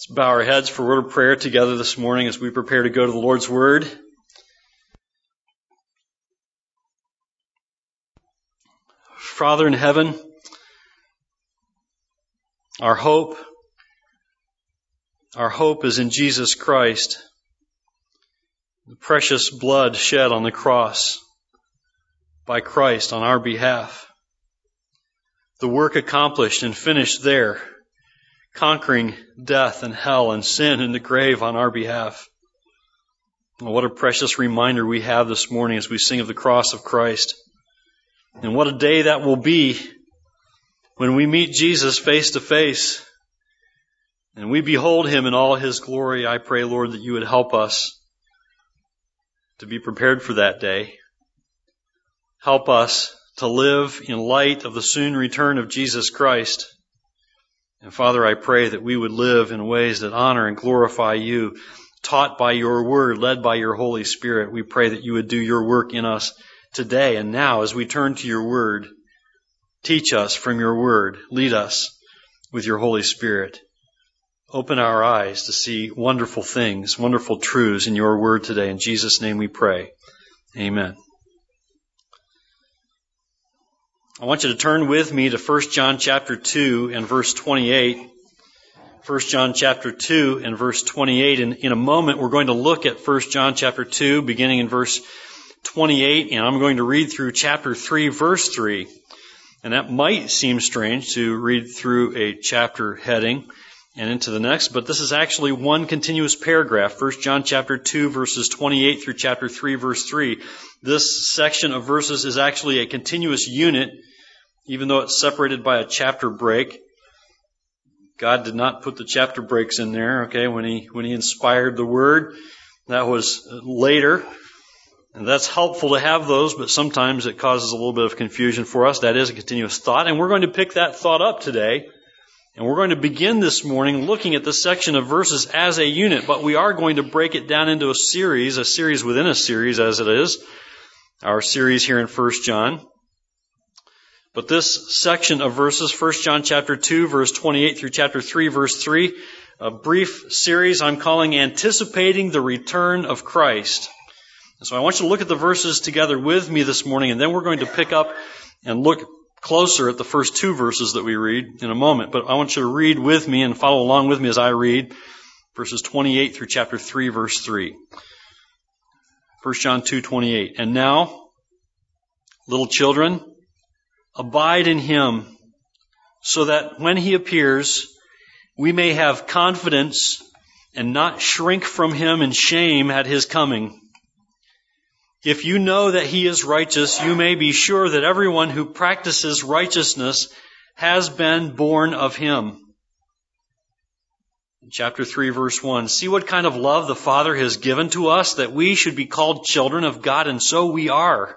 Let's bow our heads for word of prayer together this morning as we prepare to go to the Lord's Word. Father in heaven, our hope, our hope is in Jesus Christ, the precious blood shed on the cross by Christ on our behalf, the work accomplished and finished there conquering death and hell and sin and the grave on our behalf. What a precious reminder we have this morning as we sing of the cross of Christ. And what a day that will be when we meet Jesus face to face and we behold him in all his glory. I pray, Lord, that you would help us to be prepared for that day. Help us to live in light of the soon return of Jesus Christ and Father, I pray that we would live in ways that honor and glorify you, taught by your word, led by your Holy Spirit. We pray that you would do your work in us today and now as we turn to your word. Teach us from your word. Lead us with your Holy Spirit. Open our eyes to see wonderful things, wonderful truths in your word today. In Jesus' name we pray. Amen. I want you to turn with me to 1 John chapter 2 and verse 28. 1 John chapter 2 and verse 28. And in a moment, we're going to look at 1 John chapter 2, beginning in verse 28, and I'm going to read through chapter 3, verse 3. And that might seem strange to read through a chapter heading and into the next, but this is actually one continuous paragraph. 1 John chapter 2 verses 28 through chapter 3 verse 3. This section of verses is actually a continuous unit even though it's separated by a chapter break. God did not put the chapter breaks in there, okay, when he, when he inspired the word. That was later. And that's helpful to have those, but sometimes it causes a little bit of confusion for us. That is a continuous thought. And we're going to pick that thought up today. And we're going to begin this morning looking at the section of verses as a unit, but we are going to break it down into a series, a series within a series as it is. Our series here in 1 John. But this section of verses, 1 John chapter 2, verse 28 through chapter 3, verse 3, a brief series I'm calling Anticipating the Return of Christ. And so I want you to look at the verses together with me this morning, and then we're going to pick up and look closer at the first two verses that we read in a moment. But I want you to read with me and follow along with me as I read verses 28 through chapter 3, verse 3. 1 John 2, 28. And now, little children, Abide in him so that when he appears, we may have confidence and not shrink from him in shame at his coming. If you know that he is righteous, you may be sure that everyone who practices righteousness has been born of him. Chapter 3 verse 1. See what kind of love the Father has given to us that we should be called children of God and so we are.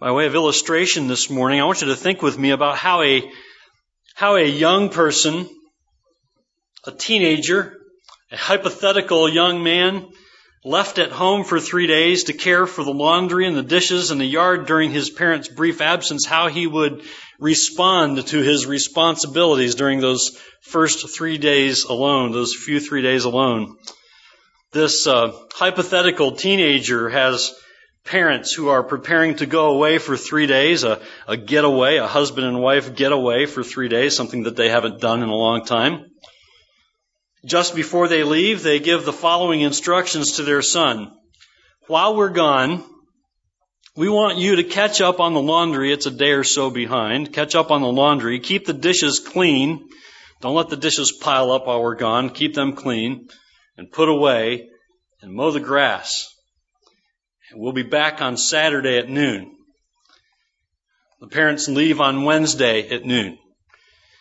By way of illustration this morning, I want you to think with me about how a, how a young person, a teenager, a hypothetical young man, left at home for three days to care for the laundry and the dishes and the yard during his parents' brief absence, how he would respond to his responsibilities during those first three days alone, those few three days alone. This uh, hypothetical teenager has parents who are preparing to go away for three days, a, a getaway, a husband and wife getaway for three days, something that they haven't done in a long time. Just before they leave, they give the following instructions to their son. While we're gone, we want you to catch up on the laundry. It's a day or so behind. Catch up on the laundry. Keep the dishes clean. Don't let the dishes pile up while we're gone. Keep them clean and put away and mow the grass. We'll be back on Saturday at noon. The parents leave on Wednesday at noon.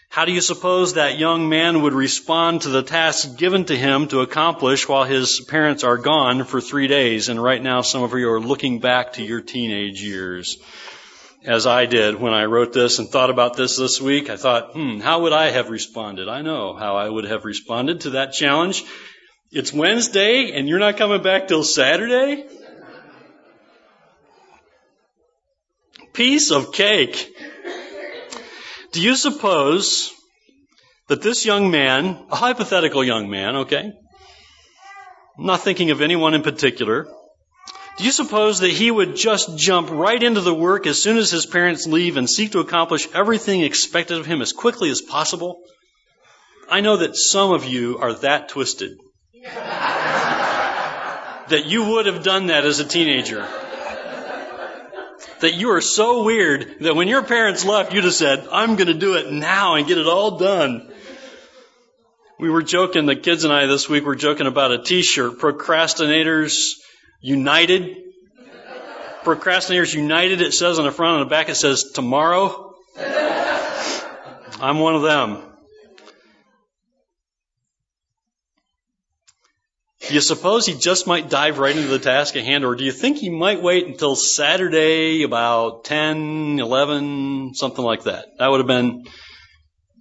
How do you suppose that young man would respond to the task given to him to accomplish while his parents are gone for three days? And right now, some of you are looking back to your teenage years. As I did when I wrote this and thought about this this week, I thought, hmm, how would I have responded? I know how I would have responded to that challenge. It's Wednesday and you're not coming back till Saturday? Piece of cake. Do you suppose that this young man, a hypothetical young man, okay? I'm not thinking of anyone in particular. Do you suppose that he would just jump right into the work as soon as his parents leave and seek to accomplish everything expected of him as quickly as possible? I know that some of you are that twisted. that you would have done that as a teenager that you are so weird that when your parents left, you just said, I'm going to do it now and get it all done. We were joking, the kids and I this week were joking about a t-shirt, Procrastinators United. Procrastinators United, it says on the front, on the back it says tomorrow. I'm one of them. Do you suppose he just might dive right into the task at hand, or do you think he might wait until Saturday about 10, 11, something like that? That would have been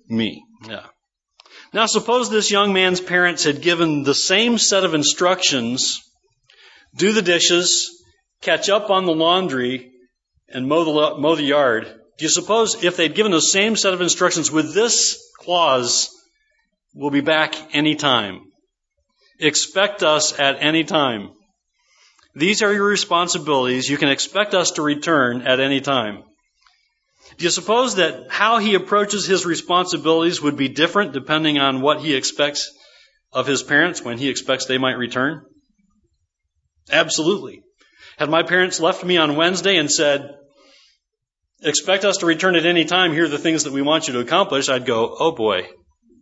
me. Yeah. Now suppose this young man's parents had given the same set of instructions, do the dishes, catch up on the laundry, and mow the, mow the yard. Do you suppose if they'd given the same set of instructions with this clause, we'll be back anytime? Expect us at any time. These are your responsibilities. You can expect us to return at any time. Do you suppose that how he approaches his responsibilities would be different depending on what he expects of his parents when he expects they might return? Absolutely. Had my parents left me on Wednesday and said, expect us to return at any time, here are the things that we want you to accomplish, I'd go, oh boy,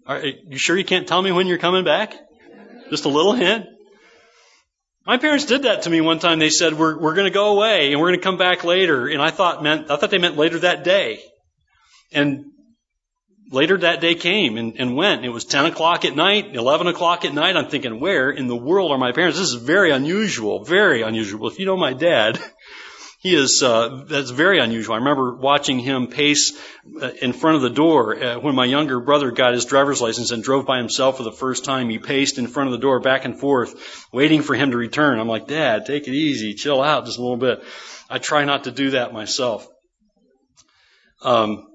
are you sure you can't tell me when you're coming back? Just a little hint. My parents did that to me one time. They said, we're, we're going to go away and we're going to come back later. And I thought meant, I thought they meant later that day. And later that day came and, and went. It was 10 o'clock at night, 11 o'clock at night. I'm thinking, where in the world are my parents? This is very unusual, very unusual. If you know my dad, he is, uh, that's very unusual. I remember watching him pace uh, in front of the door uh, when my younger brother got his driver's license and drove by himself for the first time. He paced in front of the door back and forth, waiting for him to return. I'm like, Dad, take it easy, chill out just a little bit. I try not to do that myself. Um,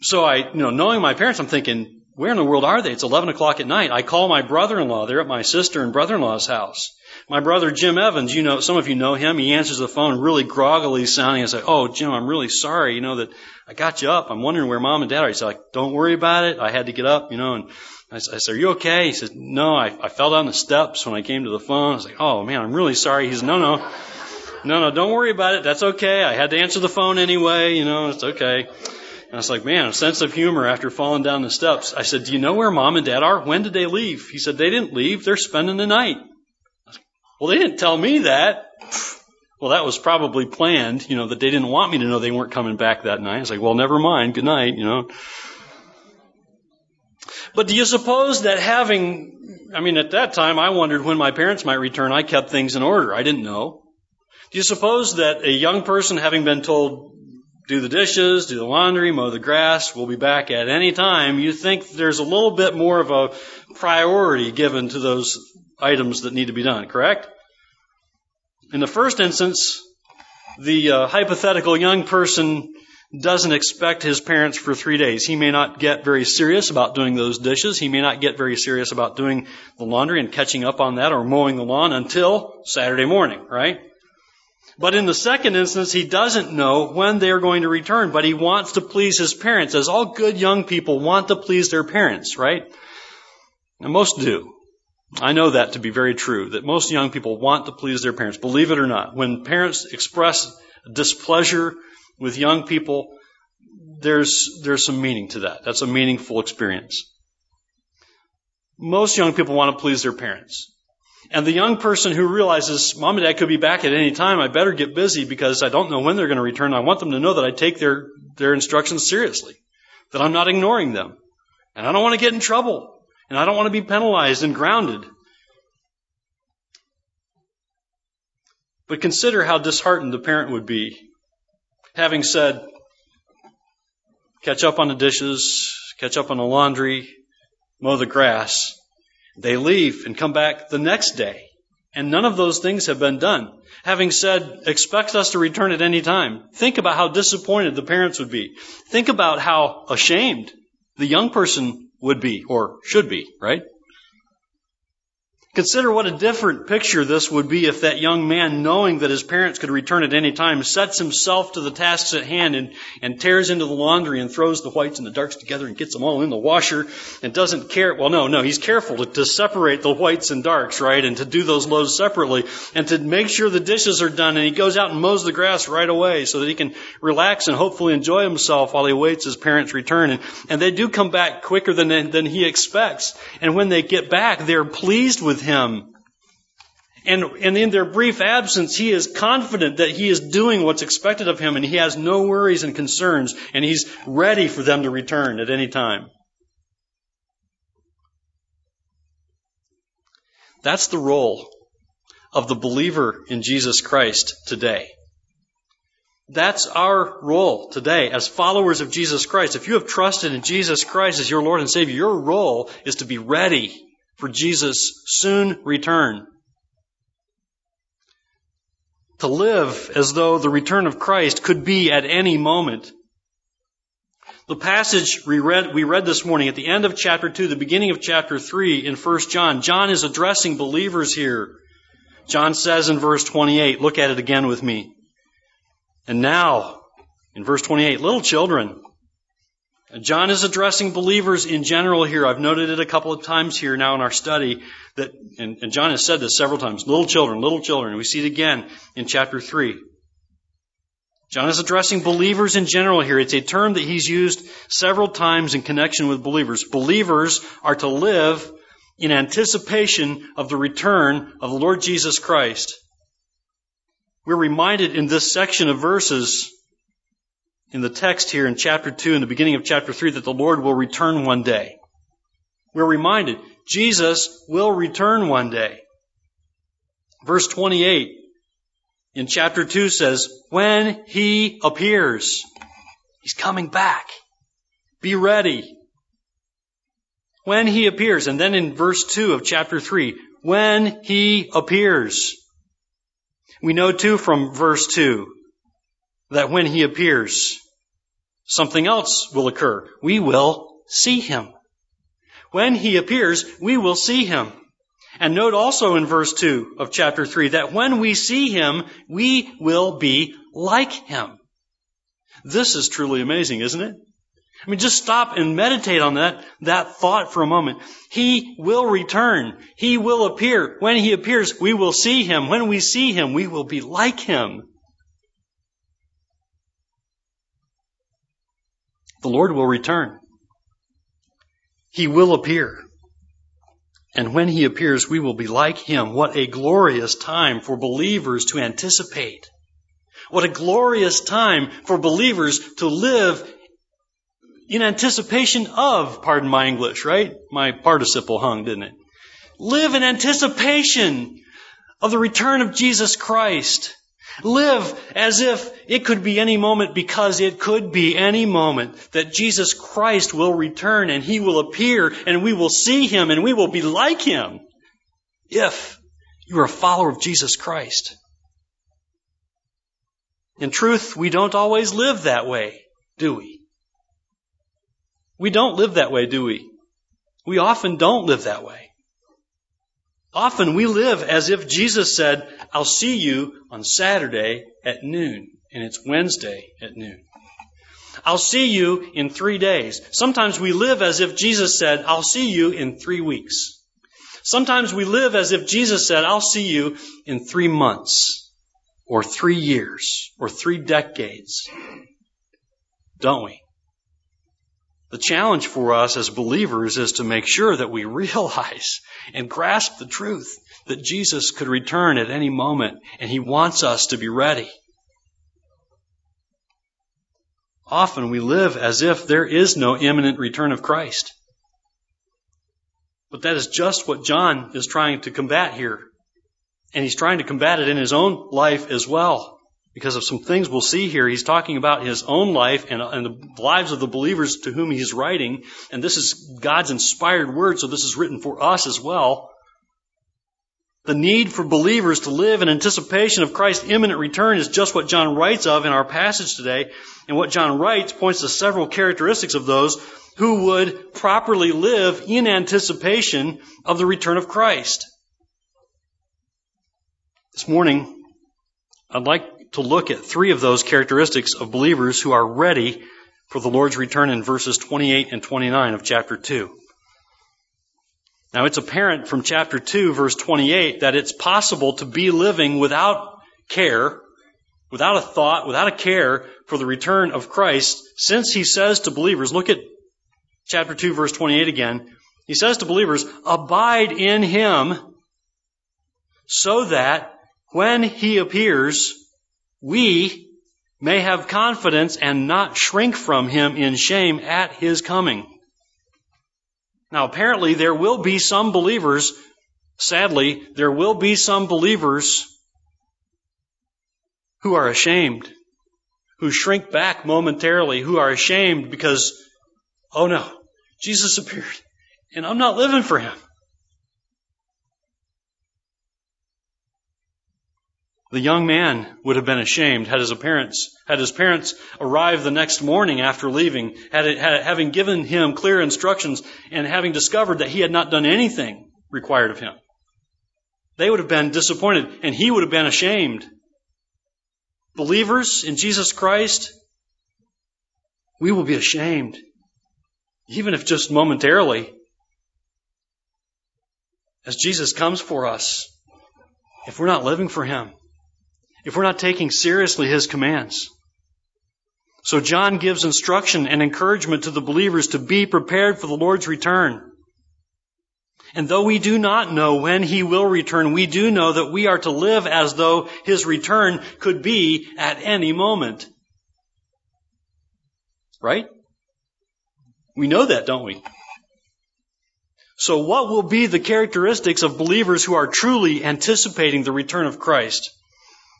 so I, you know, knowing my parents, I'm thinking, where in the world are they? It's 11 o'clock at night. I call my brother-in-law. They're at my sister and brother-in-law's house. My brother Jim Evans, you know, some of you know him. He answers the phone really groggily sounding. I say, "Oh, Jim, I'm really sorry. You know that I got you up. I'm wondering where mom and dad are." He's like, "Don't worry about it. I had to get up, you know." And I, said, "Are you okay?" He said, "No, I, I fell down the steps when I came to the phone." I was like, "Oh man, I'm really sorry." He's "No, no, no, no, don't worry about it. That's okay. I had to answer the phone anyway. You know, it's okay." And I was like, man, a sense of humor after falling down the steps. I said, do you know where mom and dad are? When did they leave? He said, they didn't leave. They're spending the night. Well, they didn't tell me that. Well, that was probably planned, you know, that they didn't want me to know they weren't coming back that night. I was like, well, never mind. Good night, you know. But do you suppose that having, I mean, at that time, I wondered when my parents might return. I kept things in order. I didn't know. Do you suppose that a young person, having been told, do the dishes, do the laundry, mow the grass, we'll be back at any time, you think there's a little bit more of a priority given to those items that need to be done, correct? In the first instance, the uh, hypothetical young person doesn't expect his parents for three days. He may not get very serious about doing those dishes. He may not get very serious about doing the laundry and catching up on that or mowing the lawn until Saturday morning, right? But in the second instance, he doesn't know when they are going to return, but he wants to please his parents, as all good young people want to please their parents, right? And most do. I know that to be very true, that most young people want to please their parents, believe it or not. When parents express displeasure with young people, there's, there's some meaning to that. That's a meaningful experience. Most young people want to please their parents. And the young person who realizes, mom and dad could be back at any time, I better get busy because I don't know when they're going to return. I want them to know that I take their, their instructions seriously. that I'm not ignoring them. And I don't want to get in trouble. And I don't want to be penalized and grounded. But consider how disheartened the parent would be, having said, catch up on the dishes, catch up on the laundry, mow the grass. They leave and come back the next day. And none of those things have been done. Having said, expect us to return at any time. Think about how disappointed the parents would be. Think about how ashamed the young person would be, or should be, right? Consider what a different picture this would be if that young man, knowing that his parents could return at any time, sets himself to the tasks at hand and, and tears into the laundry and throws the whites and the darks together and gets them all in the washer and doesn't care. Well, no, no, he's careful to, to separate the whites and darks, right? And to do those loads separately and to make sure the dishes are done. And he goes out and mows the grass right away so that he can relax and hopefully enjoy himself while he waits his parents' return. And, and they do come back quicker than, than he expects. And when they get back, they're pleased with him. And, and in their brief absence, he is confident that he is doing what's expected of him and he has no worries and concerns and he's ready for them to return at any time. That's the role of the believer in Jesus Christ today. That's our role today as followers of Jesus Christ. If you have trusted in Jesus Christ as your Lord and Savior, your role is to be ready for Jesus' soon return. To live as though the return of Christ could be at any moment. The passage we read, we read this morning at the end of chapter 2, the beginning of chapter 3 in 1 John, John is addressing believers here. John says in verse 28, look at it again with me. And now, in verse 28, little children, John is addressing believers in general here. I've noted it a couple of times here now in our study that, and, and John has said this several times, little children, little children. We see it again in chapter 3. John is addressing believers in general here. It's a term that he's used several times in connection with believers. Believers are to live in anticipation of the return of the Lord Jesus Christ. We're reminded in this section of verses in the text here in chapter 2 and the beginning of chapter 3 that the Lord will return one day. We're reminded Jesus will return one day. Verse 28 in chapter 2 says, when he appears, he's coming back. Be ready. When he appears. And then in verse 2 of chapter 3, when he appears. We know too from verse 2 that when he appears, something else will occur. We will see him. When he appears, we will see him. And note also in verse 2 of chapter 3 that when we see him, we will be like him. This is truly amazing, isn't it? I mean, just stop and meditate on that, that thought for a moment. He will return. He will appear. When he appears, we will see him. When we see him, we will be like him. The Lord will return. He will appear. And when he appears, we will be like him. What a glorious time for believers to anticipate. What a glorious time for believers to live in anticipation of, pardon my English, right? My participle hung, didn't it? Live in anticipation of the return of Jesus Christ. Live as if it could be any moment because it could be any moment that Jesus Christ will return and He will appear and we will see Him and we will be like Him if you are a follower of Jesus Christ. In truth, we don't always live that way, do we? We don't live that way, do we? We often don't live that way. Often we live as if Jesus said, I'll see you on Saturday at noon, and it's Wednesday at noon. I'll see you in three days. Sometimes we live as if Jesus said, I'll see you in three weeks. Sometimes we live as if Jesus said, I'll see you in three months, or three years, or three decades. Don't we? The challenge for us as believers is to make sure that we realize and grasp the truth that Jesus could return at any moment and he wants us to be ready. often we live as if there is no imminent return of Christ. But that is just what John is trying to combat here. And he's trying to combat it in his own life as well. Because of some things we'll see here, he's talking about his own life and, and the lives of the believers to whom he's writing. And this is God's inspired word, so this is written for us as well. The need for believers to live in anticipation of Christ's imminent return is just what John writes of in our passage today. And what John writes points to several characteristics of those who would properly live in anticipation of the return of Christ. This morning, I'd like to look at three of those characteristics of believers who are ready for the Lord's return in verses 28 and 29 of chapter 2. Now, it's apparent from chapter 2, verse 28, that it's possible to be living without care, without a thought, without a care for the return of Christ, since he says to believers, look at chapter 2, verse 28 again. He says to believers, abide in him so that when he appears, we may have confidence and not shrink from him in shame at his coming. Now, apparently, there will be some believers, sadly, there will be some believers who are ashamed, who shrink back momentarily, who are ashamed because, oh no, Jesus appeared and I'm not living for him. The young man would have been ashamed had his parents had his parents arrived the next morning after leaving, had, it, had having given him clear instructions and having discovered that he had not done anything required of him. They would have been disappointed and he would have been ashamed. Believers in Jesus Christ, we will be ashamed, even if just momentarily, as Jesus comes for us, if we're not living for Him if we're not taking seriously his commands. So John gives instruction and encouragement to the believers to be prepared for the Lord's return. And though we do not know when he will return, we do know that we are to live as though his return could be at any moment. Right? We know that, don't we? So what will be the characteristics of believers who are truly anticipating the return of Christ?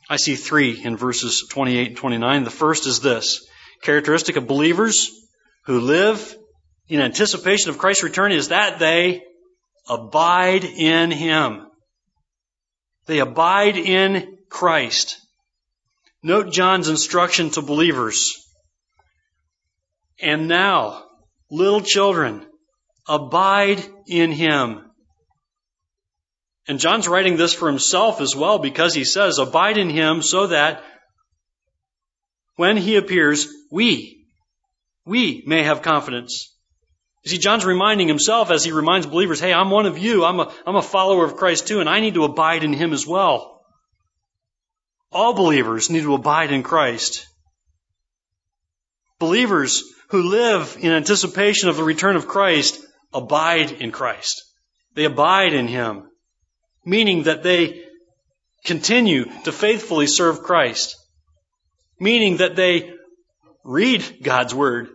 I see three in verses 28 and 29. The first is this characteristic of believers who live in anticipation of Christ's return is that they abide in Him. They abide in Christ. Note John's instruction to believers. And now, little children, abide in Him and John's writing this for himself as well because he says, Abide in him so that when he appears, we, we may have confidence. You see, John's reminding himself as he reminds believers, hey, I'm one of you. I'm a, I'm a follower of Christ too, and I need to abide in him as well. All believers need to abide in Christ. Believers who live in anticipation of the return of Christ abide in Christ. They abide in him meaning that they continue to faithfully serve Christ, meaning that they read God's Word,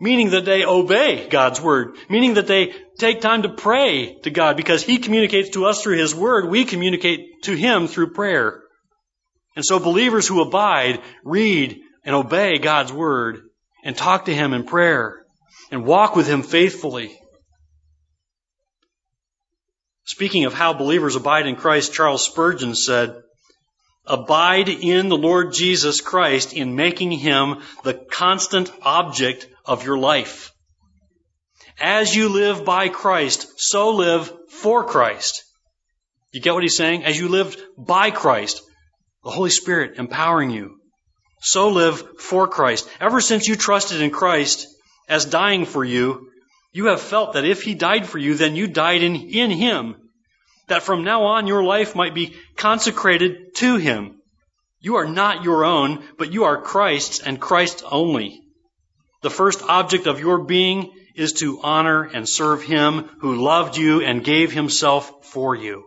meaning that they obey God's Word, meaning that they take time to pray to God because He communicates to us through His Word, we communicate to Him through prayer. And so believers who abide, read, and obey God's Word, and talk to Him in prayer, and walk with Him faithfully, Speaking of how believers abide in Christ, Charles Spurgeon said, Abide in the Lord Jesus Christ in making him the constant object of your life. As you live by Christ, so live for Christ. You get what he's saying? As you lived by Christ, the Holy Spirit empowering you, so live for Christ. Ever since you trusted in Christ as dying for you, you have felt that if He died for you, then you died in, in Him. That from now on your life might be consecrated to Him. You are not your own, but you are Christ's and Christ only. The first object of your being is to honor and serve Him who loved you and gave Himself for you.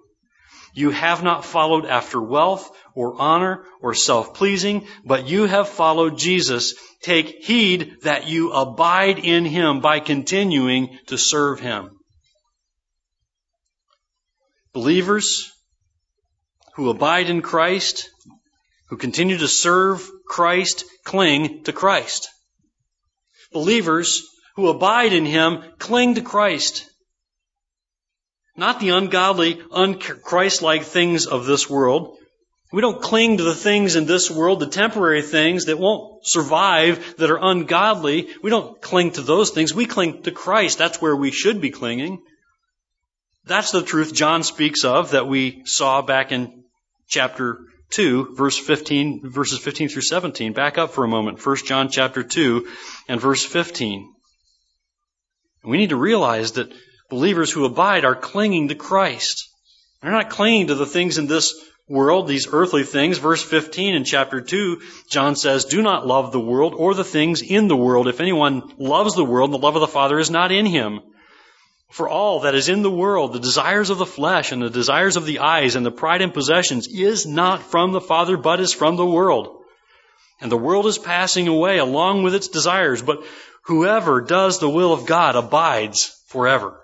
You have not followed after wealth or honor or self-pleasing, but you have followed Jesus. Take heed that you abide in him by continuing to serve him. Believers who abide in Christ, who continue to serve Christ, cling to Christ. Believers who abide in him cling to Christ. Not the ungodly, unchristlike things of this world. We don't cling to the things in this world, the temporary things that won't survive, that are ungodly. We don't cling to those things. We cling to Christ. That's where we should be clinging. That's the truth John speaks of that we saw back in chapter 2, verse 15, verses 15 through 17. Back up for a moment. 1 John chapter 2 and verse 15. We need to realize that believers who abide are clinging to Christ. They're not clinging to the things in this world, these earthly things. Verse 15 in chapter 2, John says, Do not love the world or the things in the world. If anyone loves the world, the love of the Father is not in him. For all that is in the world, the desires of the flesh and the desires of the eyes and the pride in possessions is not from the Father, but is from the world. And the world is passing away along with its desires, but whoever does the will of God abides forever.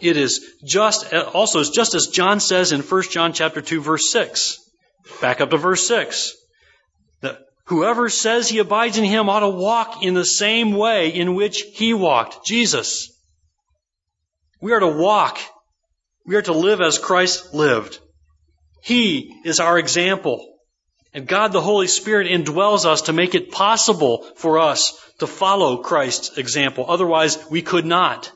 It is just, also, it's just as John says in 1 John chapter 2 verse 6. Back up to verse 6. Whoever says he abides in him ought to walk in the same way in which he walked, Jesus. We are to walk. We are to live as Christ lived. He is our example. And God the Holy Spirit indwells us to make it possible for us to follow Christ's example. Otherwise, we could not.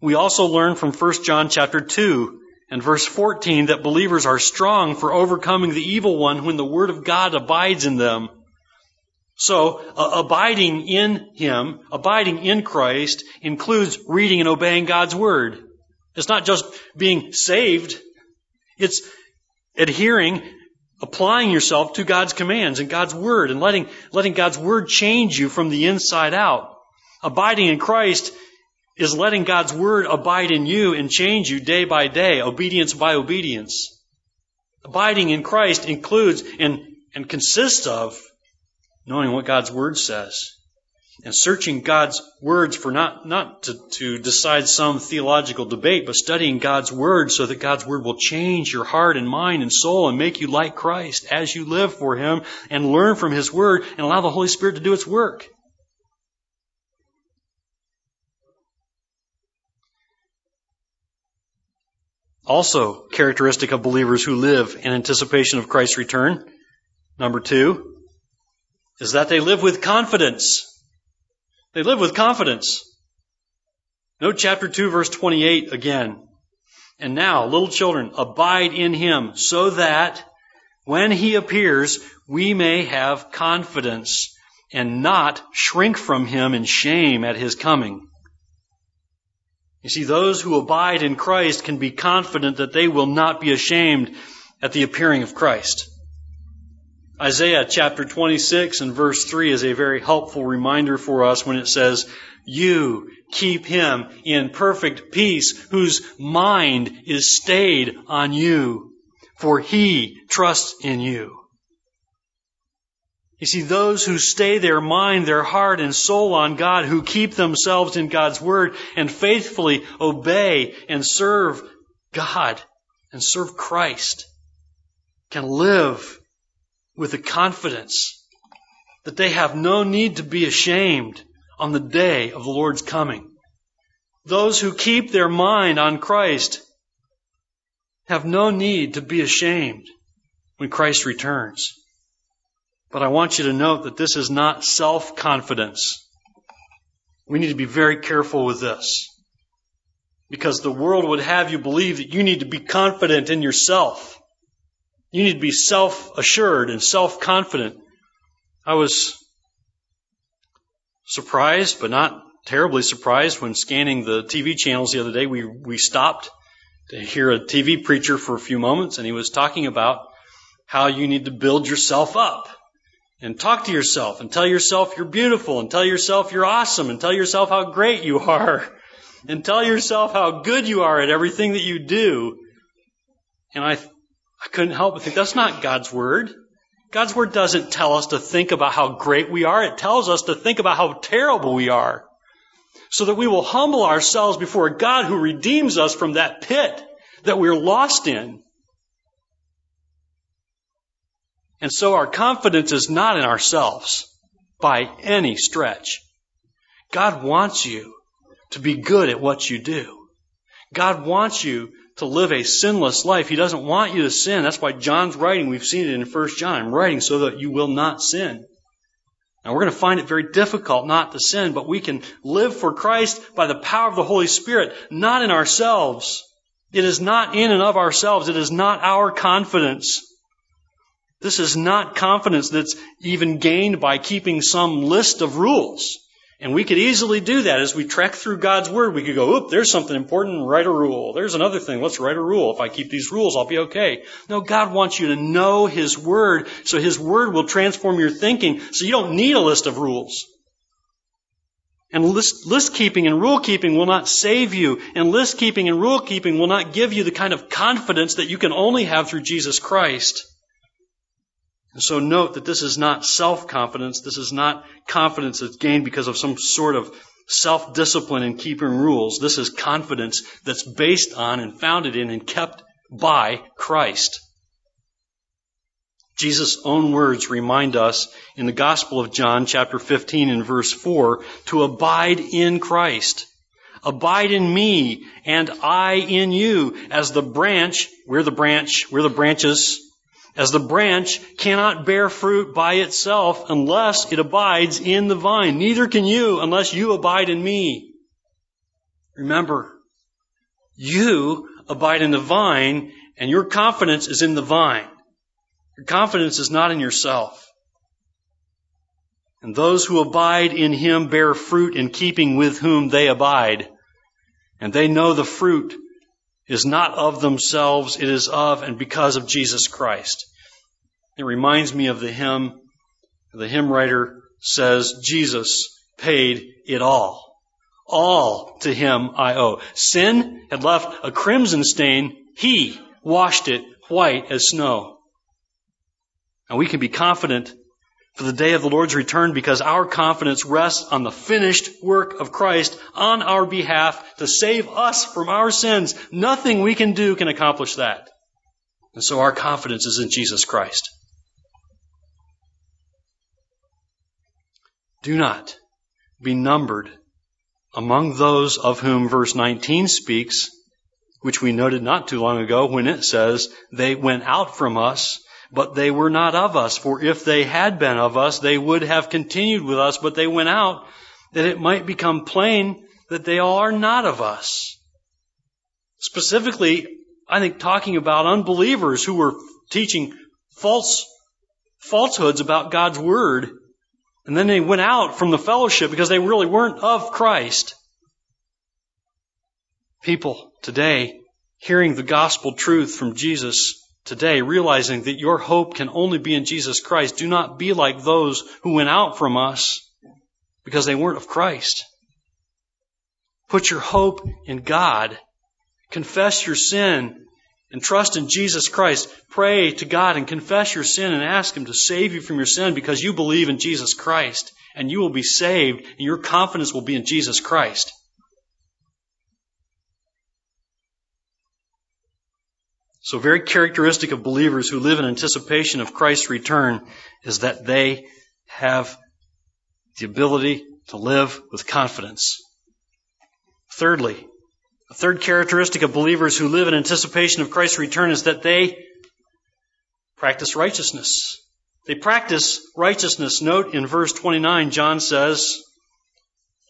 We also learn from 1 John chapter 2 and verse 14 that believers are strong for overcoming the evil one when the word of God abides in them. So, uh, abiding in Him, abiding in Christ, includes reading and obeying God's Word. It's not just being saved, it's adhering, applying yourself to God's commands and God's Word and letting, letting God's Word change you from the inside out. Abiding in Christ is letting God's word abide in you and change you day by day, obedience by obedience. Abiding in Christ includes and, and consists of knowing what God's word says and searching God's words for not, not to, to decide some theological debate, but studying God's word so that God's word will change your heart and mind and soul and make you like Christ as you live for Him and learn from His word and allow the Holy Spirit to do its work. Also, characteristic of believers who live in anticipation of Christ's return. Number two is that they live with confidence. They live with confidence. Note chapter 2 verse 28 again. And now, little children, abide in him so that when he appears, we may have confidence and not shrink from him in shame at his coming. You see, those who abide in Christ can be confident that they will not be ashamed at the appearing of Christ. Isaiah chapter 26 and verse 3 is a very helpful reminder for us when it says, You keep him in perfect peace whose mind is stayed on you, for he trusts in you. You see, those who stay their mind, their heart, and soul on God, who keep themselves in God's Word and faithfully obey and serve God and serve Christ, can live with the confidence that they have no need to be ashamed on the day of the Lord's coming. Those who keep their mind on Christ have no need to be ashamed when Christ returns. But I want you to note that this is not self confidence. We need to be very careful with this. Because the world would have you believe that you need to be confident in yourself. You need to be self assured and self confident. I was surprised, but not terribly surprised, when scanning the TV channels the other day. We, we stopped to hear a TV preacher for a few moments, and he was talking about how you need to build yourself up and talk to yourself and tell yourself you're beautiful and tell yourself you're awesome and tell yourself how great you are and tell yourself how good you are at everything that you do. And I, I couldn't help but think that's not God's word. God's word doesn't tell us to think about how great we are. It tells us to think about how terrible we are. So that we will humble ourselves before God who redeems us from that pit that we're lost in. And so our confidence is not in ourselves by any stretch. God wants you to be good at what you do. God wants you to live a sinless life. He doesn't want you to sin. That's why John's writing. We've seen it in 1 John. I'm writing so that you will not sin. And we're going to find it very difficult not to sin, but we can live for Christ by the power of the Holy Spirit, not in ourselves. It is not in and of ourselves. It is not our confidence. This is not confidence that's even gained by keeping some list of rules. And we could easily do that as we trek through God's Word. We could go, oop, there's something important, write a rule. There's another thing, let's write a rule. If I keep these rules, I'll be okay. No, God wants you to know His Word, so His Word will transform your thinking, so you don't need a list of rules. And list, list keeping and rule keeping will not save you, and list keeping and rule keeping will not give you the kind of confidence that you can only have through Jesus Christ. And so note that this is not self-confidence. This is not confidence that's gained because of some sort of self-discipline in keeping rules. This is confidence that's based on and founded in and kept by Christ. Jesus' own words remind us in the Gospel of John, chapter 15 and verse 4, to abide in Christ. Abide in me and I in you as the branch, we're the branch, we're the branches, as the branch cannot bear fruit by itself unless it abides in the vine. Neither can you unless you abide in me. Remember, you abide in the vine and your confidence is in the vine. Your confidence is not in yourself. And those who abide in him bear fruit in keeping with whom they abide. And they know the fruit is not of themselves, it is of and because of Jesus Christ. It reminds me of the hymn. The hymn writer says, Jesus paid it all. All to him I owe. Sin had left a crimson stain. He washed it white as snow. And we can be confident for the day of the Lord's return because our confidence rests on the finished work of Christ on our behalf to save us from our sins. Nothing we can do can accomplish that. And so our confidence is in Jesus Christ. Do not be numbered among those of whom verse 19 speaks, which we noted not too long ago when it says, they went out from us but they were not of us. For if they had been of us, they would have continued with us, but they went out that it might become plain that they all are not of us. Specifically, I think talking about unbelievers who were teaching false falsehoods about God's word, and then they went out from the fellowship because they really weren't of Christ. People today hearing the gospel truth from Jesus today, realizing that your hope can only be in Jesus Christ. Do not be like those who went out from us because they weren't of Christ. Put your hope in God. Confess your sin and trust in Jesus Christ. Pray to God and confess your sin and ask Him to save you from your sin because you believe in Jesus Christ and you will be saved and your confidence will be in Jesus Christ. So very characteristic of believers who live in anticipation of Christ's return is that they have the ability to live with confidence. Thirdly, a third characteristic of believers who live in anticipation of Christ's return is that they practice righteousness. They practice righteousness. Note in verse 29, John says,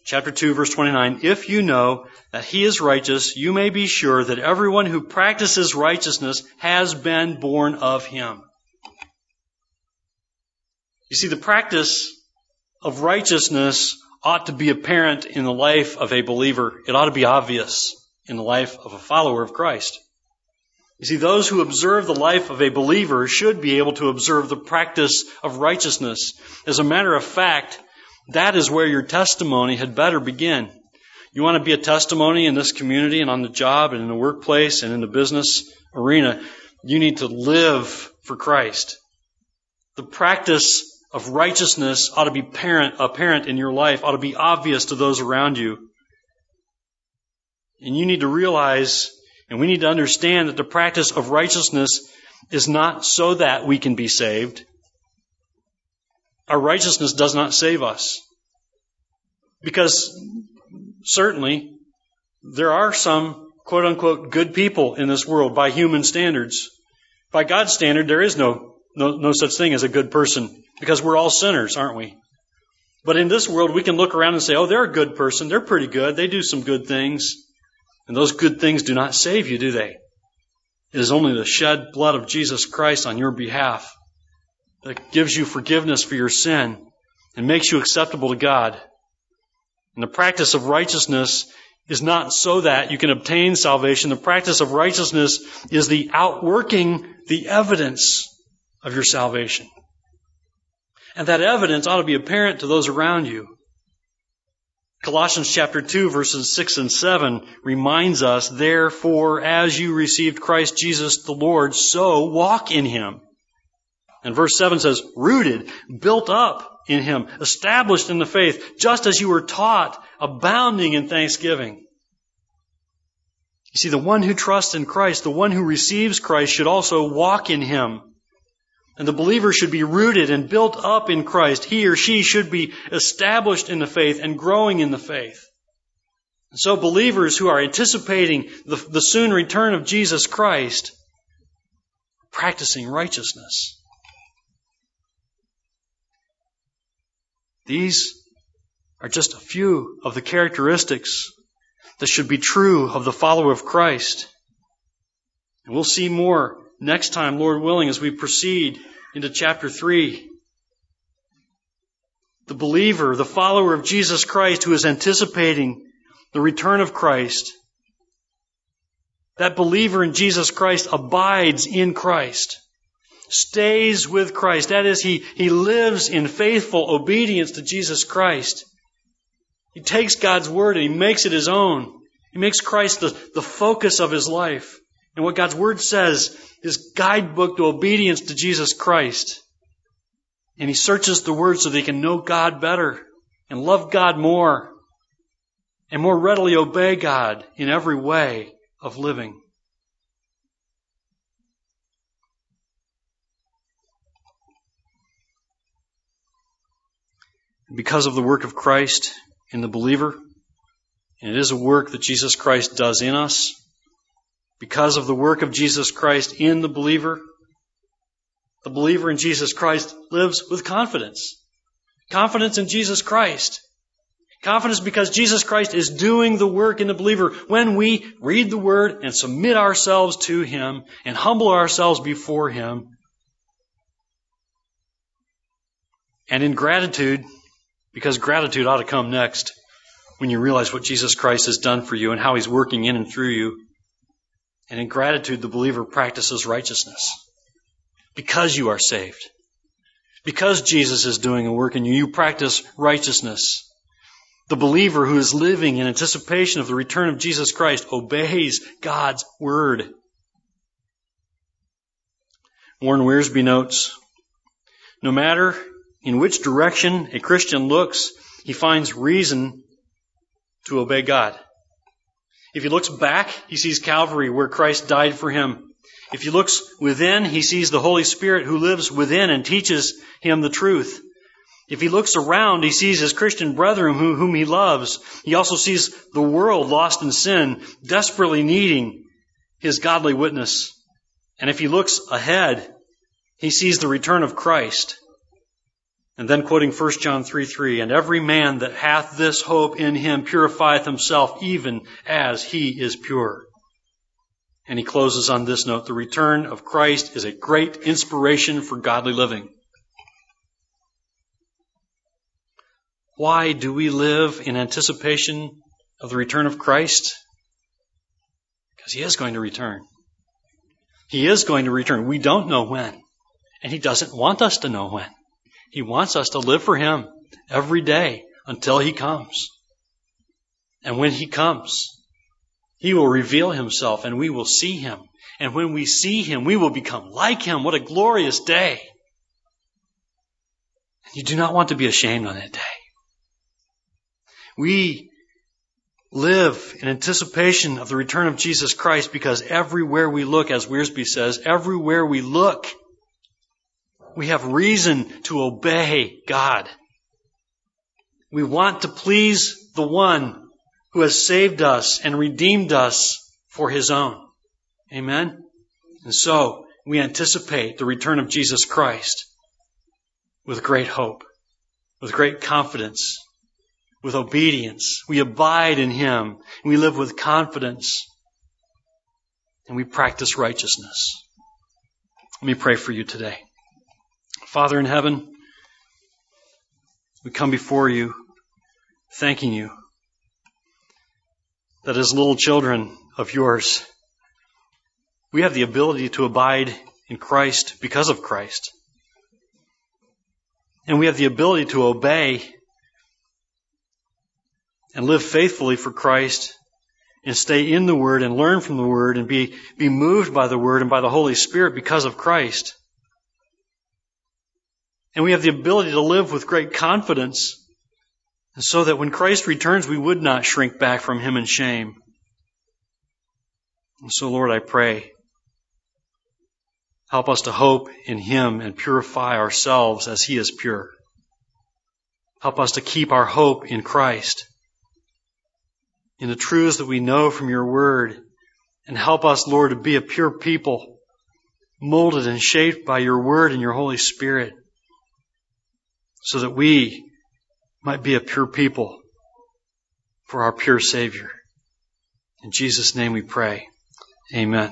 chapter 2 verse 29, if you know that he is righteous, you may be sure that everyone who practices righteousness has been born of him. You see, the practice of righteousness ought to be apparent in the life of a believer. It ought to be obvious in the life of a follower of Christ. You see, those who observe the life of a believer should be able to observe the practice of righteousness. As a matter of fact, that is where your testimony had better begin. You want to be a testimony in this community and on the job and in the workplace and in the business arena. You need to live for Christ. The practice of righteousness ought to be parent, apparent in your life, ought to be obvious to those around you. And you need to realize, and we need to understand that the practice of righteousness is not so that we can be saved. Our righteousness does not save us. Because certainly there are some quote unquote good people in this world by human standards. By God's standard, there is no, no, no such thing as a good person because we're all sinners, aren't we? But in this world, we can look around and say, oh, they're a good person. They're pretty good. They do some good things. And those good things do not save you, do they? It is only the shed blood of Jesus Christ on your behalf that gives you forgiveness for your sin and makes you acceptable to God. And the practice of righteousness is not so that you can obtain salvation. The practice of righteousness is the outworking, the evidence of your salvation. And that evidence ought to be apparent to those around you. Colossians chapter 2 verses 6 and 7 reminds us, therefore, as you received Christ Jesus the Lord, so walk in him. And verse 7 says, rooted, built up in him, established in the faith, just as you were taught, abounding in thanksgiving. You see, the one who trusts in Christ, the one who receives Christ should also walk in him. And the believer should be rooted and built up in Christ. He or she should be established in the faith and growing in the faith. And so believers who are anticipating the, the soon return of Jesus Christ, practicing righteousness. These are just a few of the characteristics that should be true of the follower of Christ. And we'll see more next time, Lord willing, as we proceed into chapter 3. The believer, the follower of Jesus Christ who is anticipating the return of Christ, that believer in Jesus Christ abides in Christ, stays with Christ. That is, he, he lives in faithful obedience to Jesus Christ. He takes God's word and he makes it his own. He makes Christ the, the focus of his life. And what God's Word says is guidebook to obedience to Jesus Christ. And he searches the Word so that he can know God better and love God more and more readily obey God in every way of living. Because of the work of Christ in the believer, and it is a work that Jesus Christ does in us, because of the work of Jesus Christ in the believer, the believer in Jesus Christ lives with confidence. Confidence in Jesus Christ. Confidence because Jesus Christ is doing the work in the believer when we read the Word and submit ourselves to Him and humble ourselves before Him. And in gratitude, because gratitude ought to come next when you realize what Jesus Christ has done for you and how He's working in and through you. And in gratitude, the believer practices righteousness because you are saved. Because Jesus is doing a work in you, you practice righteousness. The believer who is living in anticipation of the return of Jesus Christ obeys God's word. Warren Wiersbe notes, no matter in which direction a Christian looks, he finds reason to obey God. If he looks back, he sees Calvary where Christ died for him. If he looks within, he sees the Holy Spirit who lives within and teaches him the truth. If he looks around, he sees his Christian brethren whom he loves. He also sees the world lost in sin, desperately needing his godly witness. And if he looks ahead, he sees the return of Christ. And then quoting 1 John 3 3, and every man that hath this hope in him purifieth himself even as he is pure. And he closes on this note the return of Christ is a great inspiration for godly living. Why do we live in anticipation of the return of Christ? Because he is going to return. He is going to return. We don't know when. And he doesn't want us to know when. He wants us to live for Him every day until He comes. And when He comes, He will reveal Himself and we will see Him. And when we see Him, we will become like Him. What a glorious day. You do not want to be ashamed on that day. We live in anticipation of the return of Jesus Christ because everywhere we look, as Wiersbe says, everywhere we look, we have reason to obey God. We want to please the one who has saved us and redeemed us for his own. Amen? And so, we anticipate the return of Jesus Christ with great hope, with great confidence, with obedience. We abide in Him. We live with confidence. And we practice righteousness. Let me pray for you today. Father in heaven, we come before you thanking you that as little children of yours, we have the ability to abide in Christ because of Christ. And we have the ability to obey and live faithfully for Christ and stay in the Word and learn from the Word and be, be moved by the Word and by the Holy Spirit because of Christ. And we have the ability to live with great confidence so that when Christ returns, we would not shrink back from Him in shame. And so, Lord, I pray, help us to hope in Him and purify ourselves as He is pure. Help us to keep our hope in Christ in the truths that we know from your word. And help us, Lord, to be a pure people, molded and shaped by your word and your Holy Spirit, so that we might be a pure people for our pure Savior. In Jesus' name we pray. Amen.